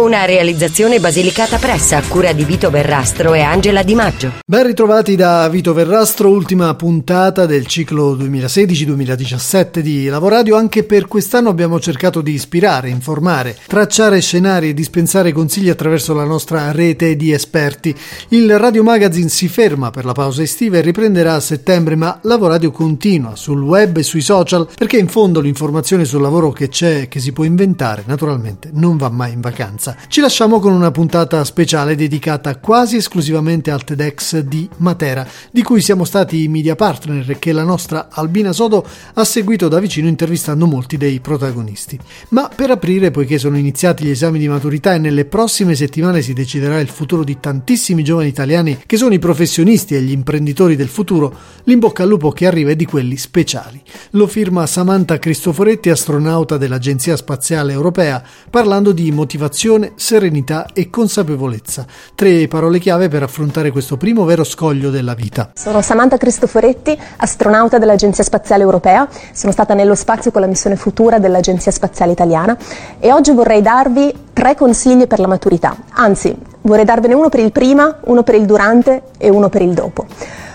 Una realizzazione Basilicata Pressa a cura di Vito Verrastro e Angela Di Maggio. Ben ritrovati da Vito Verrastro, ultima puntata del ciclo 2016-2017 di Lavoradio. Anche per quest'anno abbiamo cercato di ispirare, informare, tracciare scenari e dispensare consigli attraverso la nostra rete di esperti. Il Radio Magazine si ferma per la pausa estiva e riprenderà a settembre, ma Lavoradio continua sul web e sui social perché in fondo l'informazione sul lavoro che c'è, che si può inventare, naturalmente non va mai in vacanza vacanza. Ci lasciamo con una puntata speciale dedicata quasi esclusivamente al TEDx di Matera, di cui siamo stati media partner e che la nostra Albina Sodo ha seguito da vicino intervistando molti dei protagonisti. Ma per aprire, poiché sono iniziati gli esami di maturità e nelle prossime settimane si deciderà il futuro di tantissimi giovani italiani che sono i professionisti e gli imprenditori del futuro, l'imbocca al lupo che arriva è di quelli speciali. Lo firma Samantha Cristoforetti, astronauta dell'Agenzia Spaziale Europea, parlando di motivazione passione, serenità e consapevolezza. Tre parole chiave per affrontare questo primo vero scoglio della vita. Sono Samantha Cristoforetti, astronauta dell'Agenzia Spaziale Europea. Sono stata nello spazio con la missione Futura dell'Agenzia Spaziale Italiana e oggi vorrei darvi tre consigli per la maturità. Anzi, vorrei darvene uno per il prima, uno per il durante e uno per il dopo.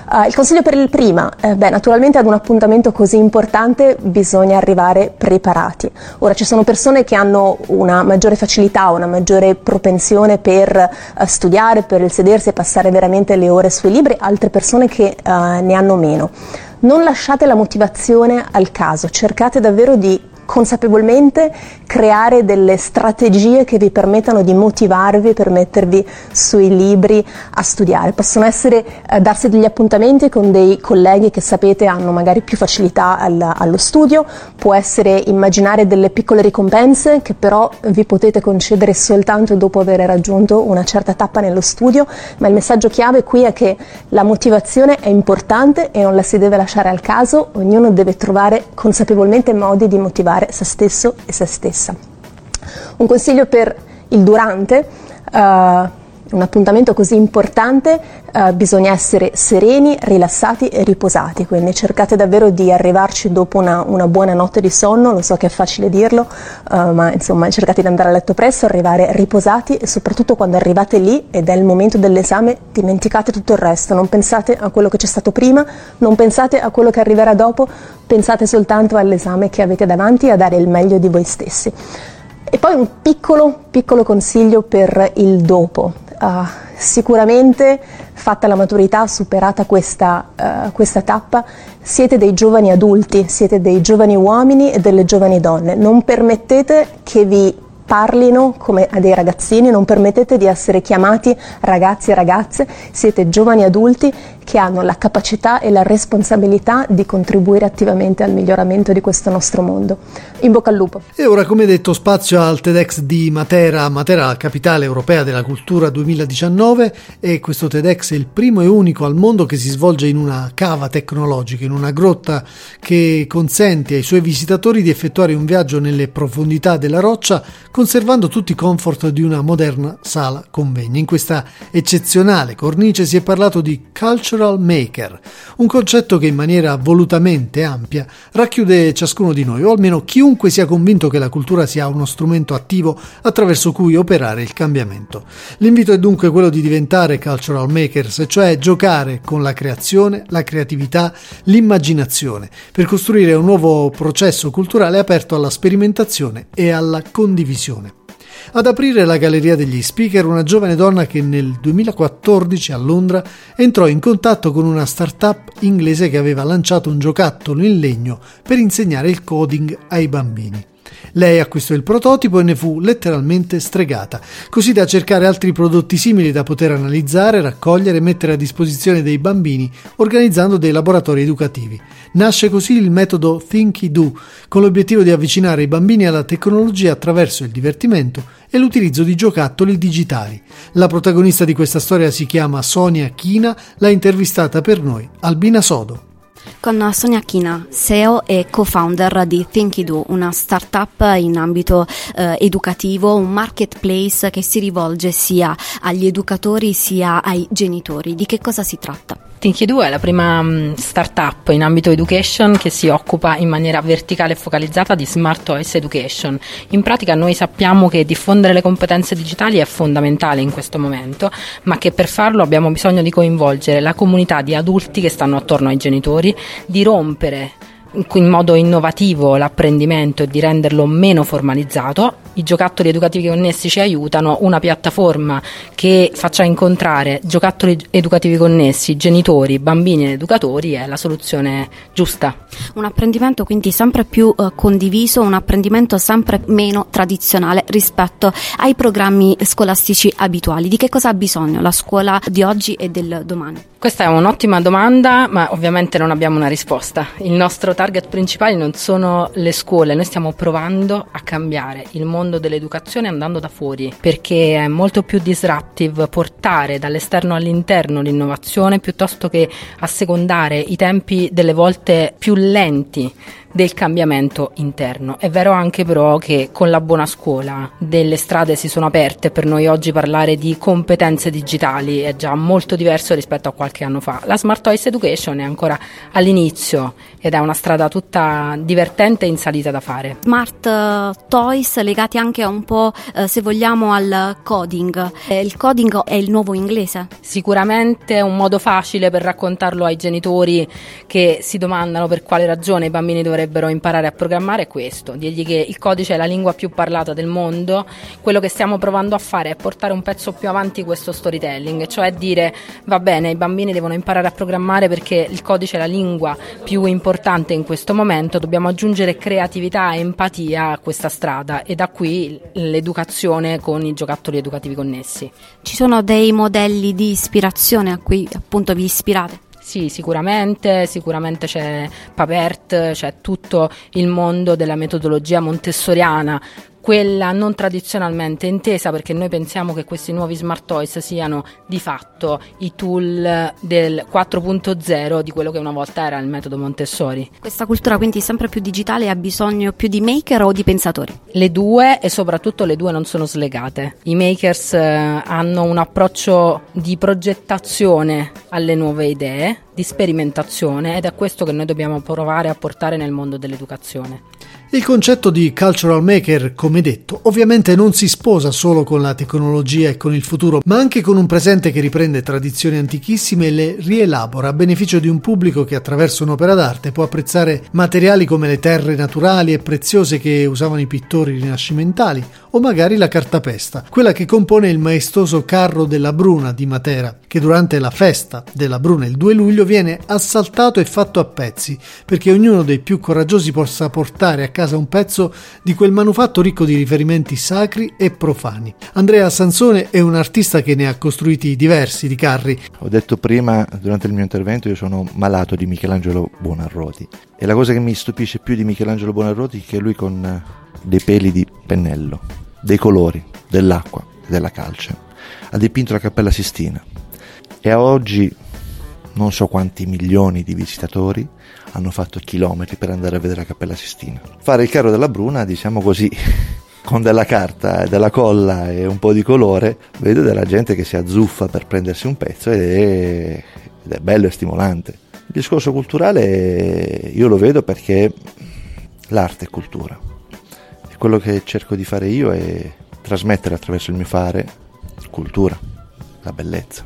Uh, il consiglio per il prima, eh, beh, naturalmente ad un appuntamento così importante bisogna arrivare preparati. Ora ci sono persone che hanno una maggiore facilità, una maggiore propensione per uh, studiare, per sedersi e passare veramente le ore sui libri, altre persone che uh, ne hanno meno. Non lasciate la motivazione al caso, cercate davvero di consapevolmente creare delle strategie che vi permettano di motivarvi per mettervi sui libri a studiare. Possono essere eh, darsi degli appuntamenti con dei colleghi che sapete hanno magari più facilità al, allo studio, può essere immaginare delle piccole ricompense che però vi potete concedere soltanto dopo aver raggiunto una certa tappa nello studio, ma il messaggio chiave qui è che la motivazione è importante e non la si deve lasciare al caso, ognuno deve trovare consapevolmente modi di motivare salvare se stesso e se stessa. Un consiglio per il durante, uh, un appuntamento così importante uh, bisogna essere sereni, rilassati e riposati, quindi cercate davvero di arrivarci dopo una, una buona notte di sonno, lo so che è facile dirlo, uh, ma insomma cercate di andare a letto presto, arrivare riposati e soprattutto quando arrivate lì ed è il momento dell'esame dimenticate tutto il resto, non pensate a quello che c'è stato prima, non pensate a quello che arriverà dopo, pensate soltanto all'esame che avete davanti e a dare il meglio di voi stessi. E poi un piccolo, piccolo consiglio per il dopo. Uh, sicuramente fatta la maturità, superata questa, uh, questa tappa, siete dei giovani adulti, siete dei giovani uomini e delle giovani donne. Non permettete che vi parlino come a dei ragazzini, non permettete di essere chiamati ragazzi e ragazze, siete giovani adulti che hanno la capacità e la responsabilità di contribuire attivamente al miglioramento di questo nostro mondo. In bocca al lupo. E ora, come detto, spazio al TEDx di Matera, Matera, capitale europea della cultura 2019 e questo TEDx è il primo e unico al mondo che si svolge in una cava tecnologica, in una grotta che consente ai suoi visitatori di effettuare un viaggio nelle profondità della roccia conservando tutti i comfort di una moderna sala convegni. In questa eccezionale cornice si è parlato di cultural maker, un concetto che in maniera volutamente ampia racchiude ciascuno di noi, o almeno chiunque sia convinto che la cultura sia uno strumento attivo attraverso cui operare il cambiamento. L'invito è dunque quello di diventare cultural makers, cioè giocare con la creazione, la creatività, l'immaginazione, per costruire un nuovo processo culturale aperto alla sperimentazione e alla condivisione. Ad aprire la galleria degli speaker una giovane donna che nel 2014 a Londra entrò in contatto con una startup inglese che aveva lanciato un giocattolo in legno per insegnare il coding ai bambini. Lei acquistò il prototipo e ne fu letteralmente stregata, così da cercare altri prodotti simili da poter analizzare, raccogliere e mettere a disposizione dei bambini organizzando dei laboratori educativi. Nasce così il metodo Thinky Do, con l'obiettivo di avvicinare i bambini alla tecnologia attraverso il divertimento e l'utilizzo di giocattoli digitali. La protagonista di questa storia si chiama Sonia China, l'ha intervistata per noi Albina Sodo con Sonia China, CEO e co-founder di Thinkido, una startup in ambito eh, educativo, un marketplace che si rivolge sia agli educatori sia ai genitori. Di che cosa si tratta? Thinky2 è la prima mm, startup in ambito education che si occupa in maniera verticale e focalizzata di smart OS education. In pratica noi sappiamo che diffondere le competenze digitali è fondamentale in questo momento, ma che per farlo abbiamo bisogno di coinvolgere la comunità di adulti che stanno attorno ai genitori, di rompere in modo innovativo l'apprendimento e di renderlo meno formalizzato i giocattoli educativi connessi ci aiutano, una piattaforma che faccia incontrare giocattoli educativi connessi, genitori, bambini ed educatori è la soluzione giusta. Un apprendimento quindi sempre più eh, condiviso, un apprendimento sempre meno tradizionale rispetto ai programmi scolastici abituali. Di che cosa ha bisogno la scuola di oggi e del domani? Questa è un'ottima domanda, ma ovviamente non abbiamo una risposta. Il nostro target principale non sono le scuole, noi stiamo provando a cambiare il mondo dell'educazione andando da fuori, perché è molto più disruptive portare dall'esterno all'interno l'innovazione piuttosto che assecondare i tempi delle volte più lenti del cambiamento interno. È vero anche però che con la buona scuola delle strade si sono aperte, per noi oggi parlare di competenze digitali è già molto diverso rispetto a qualche anno fa. La Smart Toys Education è ancora all'inizio ed è una strada tutta divertente e in salita da fare. Smart eh, Toys legati anche un po', eh, se vogliamo, al coding. Eh, il coding è il nuovo inglese? Sicuramente è un modo facile per raccontarlo ai genitori che si domandano per quale ragione i bambini dovrebbero dovrebbero imparare a programmare è questo, dirgli che il codice è la lingua più parlata del mondo, quello che stiamo provando a fare è portare un pezzo più avanti questo storytelling, cioè dire va bene, i bambini devono imparare a programmare perché il codice è la lingua più importante in questo momento, dobbiamo aggiungere creatività e empatia a questa strada e da qui l'educazione con i giocattoli educativi connessi. Ci sono dei modelli di ispirazione a cui appunto vi ispirate? Sì, sicuramente, sicuramente c'è Papert, c'è tutto il mondo della metodologia montessoriana quella non tradizionalmente intesa perché noi pensiamo che questi nuovi smart toys siano di fatto i tool del 4.0 di quello che una volta era il metodo Montessori. Questa cultura quindi sempre più digitale ha bisogno più di maker o di pensatori? Le due e soprattutto le due non sono slegate. I makers eh, hanno un approccio di progettazione alle nuove idee, di sperimentazione ed è questo che noi dobbiamo provare a portare nel mondo dell'educazione. Il concetto di cultural maker, come detto, ovviamente non si sposa solo con la tecnologia e con il futuro, ma anche con un presente che riprende tradizioni antichissime e le rielabora a beneficio di un pubblico che attraverso un'opera d'arte può apprezzare materiali come le terre naturali e preziose che usavano i pittori rinascimentali o magari la cartapesta, quella che compone il maestoso carro della Bruna di Matera, che durante la festa della Bruna il 2 luglio viene assaltato e fatto a pezzi, perché ognuno dei più coraggiosi possa portare a casa un pezzo di quel manufatto ricco di riferimenti sacri e profani. Andrea Sansone è un artista che ne ha costruiti diversi di carri. Ho detto prima durante il mio intervento io sono malato di Michelangelo Buonarroti e la cosa che mi stupisce più di Michelangelo Buonarroti è che lui con dei peli di pennello dei colori, dell'acqua, della calce. Ha dipinto la Cappella Sistina e a oggi non so quanti milioni di visitatori hanno fatto chilometri per andare a vedere la Cappella Sistina. Fare il carro della Bruna, diciamo così, con della carta, della colla e un po' di colore, vedo della gente che si azzuffa per prendersi un pezzo ed è, ed è bello e stimolante. Il discorso culturale io lo vedo perché l'arte è cultura quello che cerco di fare io è trasmettere attraverso il mio fare cultura, la bellezza.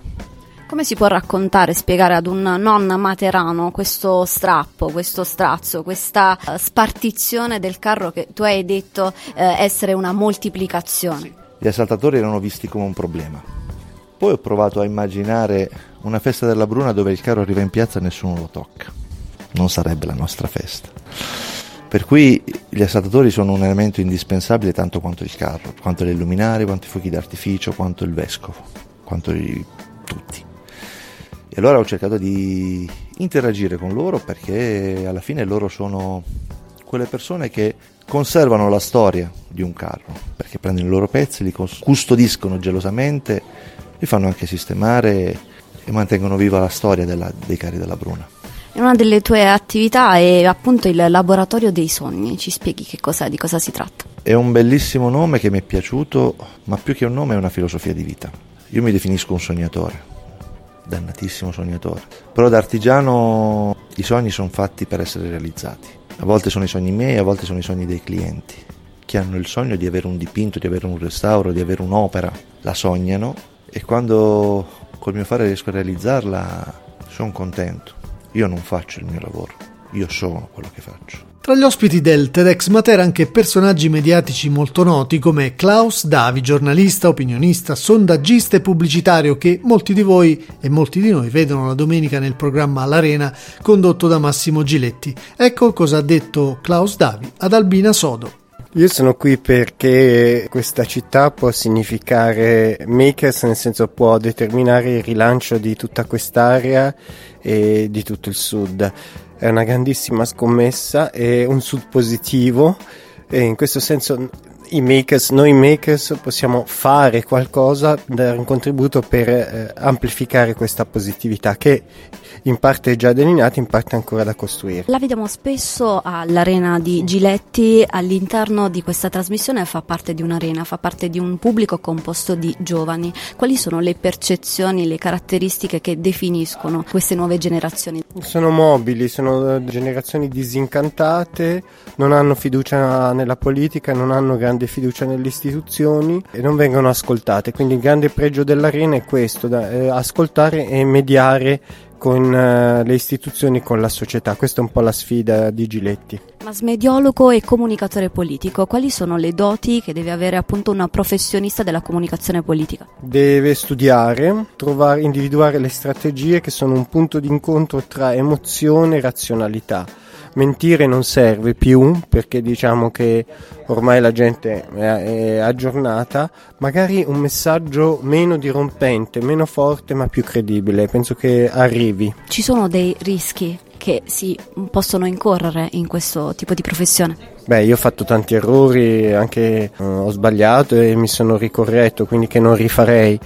Come si può raccontare, spiegare ad un non materano questo strappo, questo strazzo, questa uh, spartizione del carro che tu hai detto uh, essere una moltiplicazione? Gli assaltatori erano visti come un problema. Poi ho provato a immaginare una festa della Bruna dove il carro arriva in piazza e nessuno lo tocca. Non sarebbe la nostra festa. Per cui gli assaltatori sono un elemento indispensabile tanto quanto il carro, quanto le luminari, quanto i fuochi d'artificio, quanto il vescovo, quanto i, tutti. E allora ho cercato di interagire con loro perché alla fine loro sono quelle persone che conservano la storia di un carro, perché prendono i loro pezzi, li custodiscono gelosamente, li fanno anche sistemare e mantengono viva la storia della, dei carri della Bruna. Una delle tue attività è appunto il laboratorio dei sogni, ci spieghi che cos'è, di cosa si tratta? È un bellissimo nome che mi è piaciuto, ma più che un nome è una filosofia di vita. Io mi definisco un sognatore, dannatissimo sognatore, però da artigiano i sogni sono fatti per essere realizzati. A volte sono i sogni miei, a volte sono i sogni dei clienti, che hanno il sogno di avere un dipinto, di avere un restauro, di avere un'opera, la sognano e quando col mio fare riesco a realizzarla sono contento io non faccio il mio lavoro, io sono quello che faccio. Tra gli ospiti del TEDx Matera anche personaggi mediatici molto noti come Klaus Davi, giornalista, opinionista, sondaggista e pubblicitario che molti di voi e molti di noi vedono la domenica nel programma L'Arena condotto da Massimo Giletti. Ecco cosa ha detto Klaus Davi ad Albina Sodo. Io sono qui perché questa città può significare makers, nel senso può determinare il rilancio di tutta quest'area e di tutto il sud. È una grandissima scommessa, è un sud positivo e in questo senso i makers, noi makers possiamo fare qualcosa, dare un contributo per eh, amplificare questa positività che in parte è già delineata, in parte ancora da costruire. La vediamo spesso all'arena di Giletti, all'interno di questa trasmissione fa parte di un'arena, fa parte di un pubblico composto di giovani. Quali sono le percezioni, le caratteristiche che definiscono queste nuove generazioni? Sono mobili, sono generazioni disincantate, non hanno fiducia nella politica, non hanno grande fiducia nelle istituzioni e non vengono ascoltate. Quindi il grande pregio dell'arena è questo, da, eh, ascoltare e mediare con uh, le istituzioni, con la società. Questa è un po' la sfida di Giletti. Masmediologo e comunicatore politico, quali sono le doti che deve avere appunto una professionista della comunicazione politica? Deve studiare, trovare, individuare le strategie che sono un punto d'incontro tra emozione e razionalità mentire non serve più perché diciamo che ormai la gente è, aggiornata, magari un messaggio meno dirompente, meno forte ma più credibile, penso che arrivi. Ci sono dei rischi che si possono incorrere in questo tipo di professione? Beh, io ho fatto tanti errori, anche uh, ho sbagliato e mi sono ricorretto, quindi che non rifarei.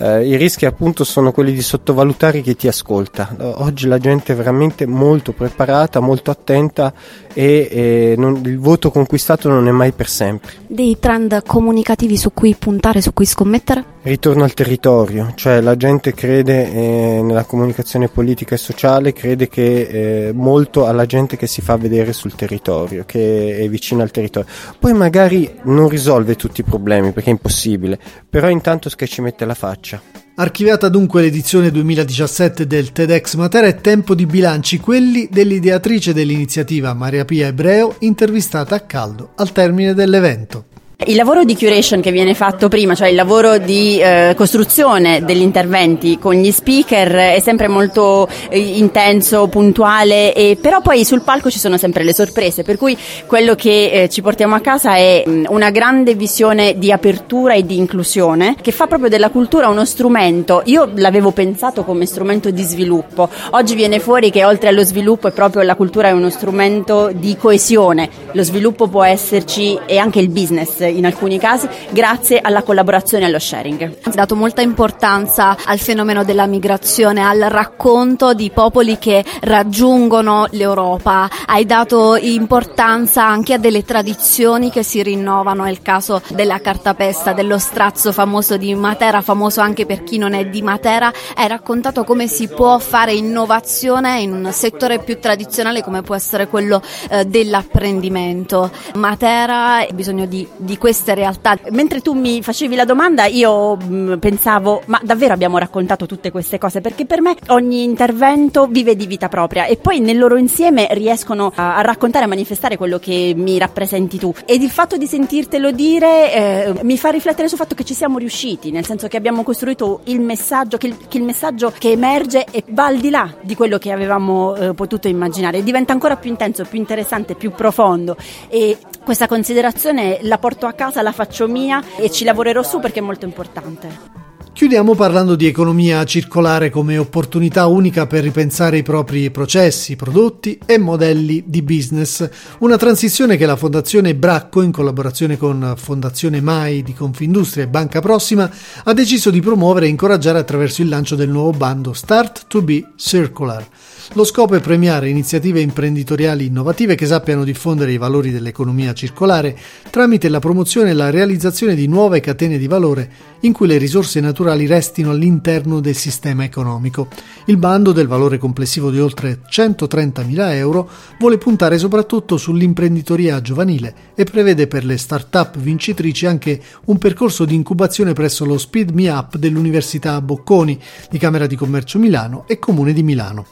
Uh, I rischi appunto sono quelli di sottovalutare chi ti ascolta. Uh, oggi la gente è veramente molto preparata, molto attenta e, e non, il voto conquistato non è mai per sempre. Dei trend comunicativi su cui puntare, su cui scommettere? Ritorno al territorio, cioè la gente crede eh, nella comunicazione politica e sociale, crede che eh, molto alla gente che si fa vedere sul territorio, che è vicina al territorio. Poi magari non risolve tutti i problemi perché è impossibile, però intanto che ci mette la faccia. Archiviata dunque l'edizione 2017 del TEDx Matera è tempo di bilanci, quelli dell'ideatrice dell'iniziativa Maria Pia Ebreo, intervistata a caldo al termine dell'evento. Il lavoro di curation che viene fatto prima, cioè il lavoro di eh, costruzione degli interventi con gli speaker è sempre molto eh, intenso, puntuale, e, però poi sul palco ci sono sempre le sorprese, per cui quello che eh, ci portiamo a casa è mh, una grande visione di apertura e di inclusione che fa proprio della cultura uno strumento. Io l'avevo pensato come strumento di sviluppo, oggi viene fuori che oltre allo sviluppo è proprio la cultura è uno strumento di coesione, lo sviluppo può esserci e anche il business in alcuni casi grazie alla collaborazione e allo sharing. Ha dato molta importanza al fenomeno della migrazione, al racconto di popoli che raggiungono l'Europa, hai dato importanza anche a delle tradizioni che si rinnovano, è il caso della cartapesta, dello strazzo famoso di Matera, famoso anche per chi non è di Matera, hai raccontato come si può fare innovazione in un settore più tradizionale come può essere quello eh, dell'apprendimento. Matera ha bisogno di, di queste realtà. Mentre tu mi facevi la domanda io mh, mm, pensavo ma davvero abbiamo raccontato tutte queste cose? Perché per me ogni intervento vive di vita propria e poi nel loro insieme riescono a, a raccontare, a manifestare quello che mi rappresenti tu. Ed il fatto di sentirtelo dire eh, mi fa riflettere sul fatto che ci siamo riusciti, nel senso che abbiamo costruito il messaggio, che il, che il messaggio che emerge e va al di là di quello che avevamo eh, potuto immaginare, diventa ancora più intenso, più interessante, più profondo. E questa considerazione la porto a casa, la faccio mia e ci lavorerò su perché è molto importante. Chiudiamo parlando di economia circolare come opportunità unica per ripensare i propri processi, prodotti e modelli di business, una transizione che la Fondazione Bracco in collaborazione con Fondazione Mai di Confindustria e Banca Prossima ha deciso di promuovere e incoraggiare attraverso il lancio del nuovo bando Start to be Circular. Lo scopo è premiare iniziative imprenditoriali innovative che sappiano diffondere i valori dell'economia circolare tramite la promozione e la realizzazione di nuove catene di valore in cui le risorse naturali restino all'interno del sistema economico. Il bando, del valore complessivo di oltre 130.000 euro, vuole puntare soprattutto sull'imprenditoria giovanile e prevede per le start-up vincitrici anche un percorso di incubazione presso lo Speed Me Up dell'Università Bocconi, di Camera di Commercio Milano e Comune di Milano.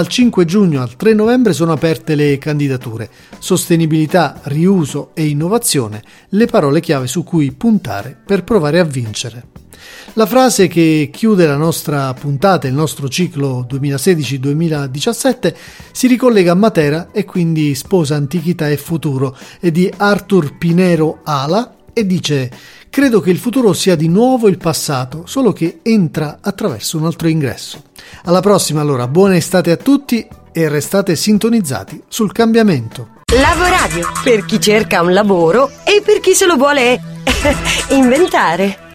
Dal 5 giugno al 3 novembre sono aperte le candidature. Sostenibilità, riuso e innovazione, le parole chiave su cui puntare per provare a vincere. La frase che chiude la nostra puntata, il nostro ciclo 2016-2017, si ricollega a Matera e quindi sposa antichità e futuro, è di Arthur Pinero Ala e dice Credo che il futuro sia di nuovo il passato, solo che entra attraverso un altro ingresso. Alla prossima allora, buona estate a tutti e restate sintonizzati sul cambiamento. Lavoradio, per chi cerca un lavoro e per chi se lo vuole inventare.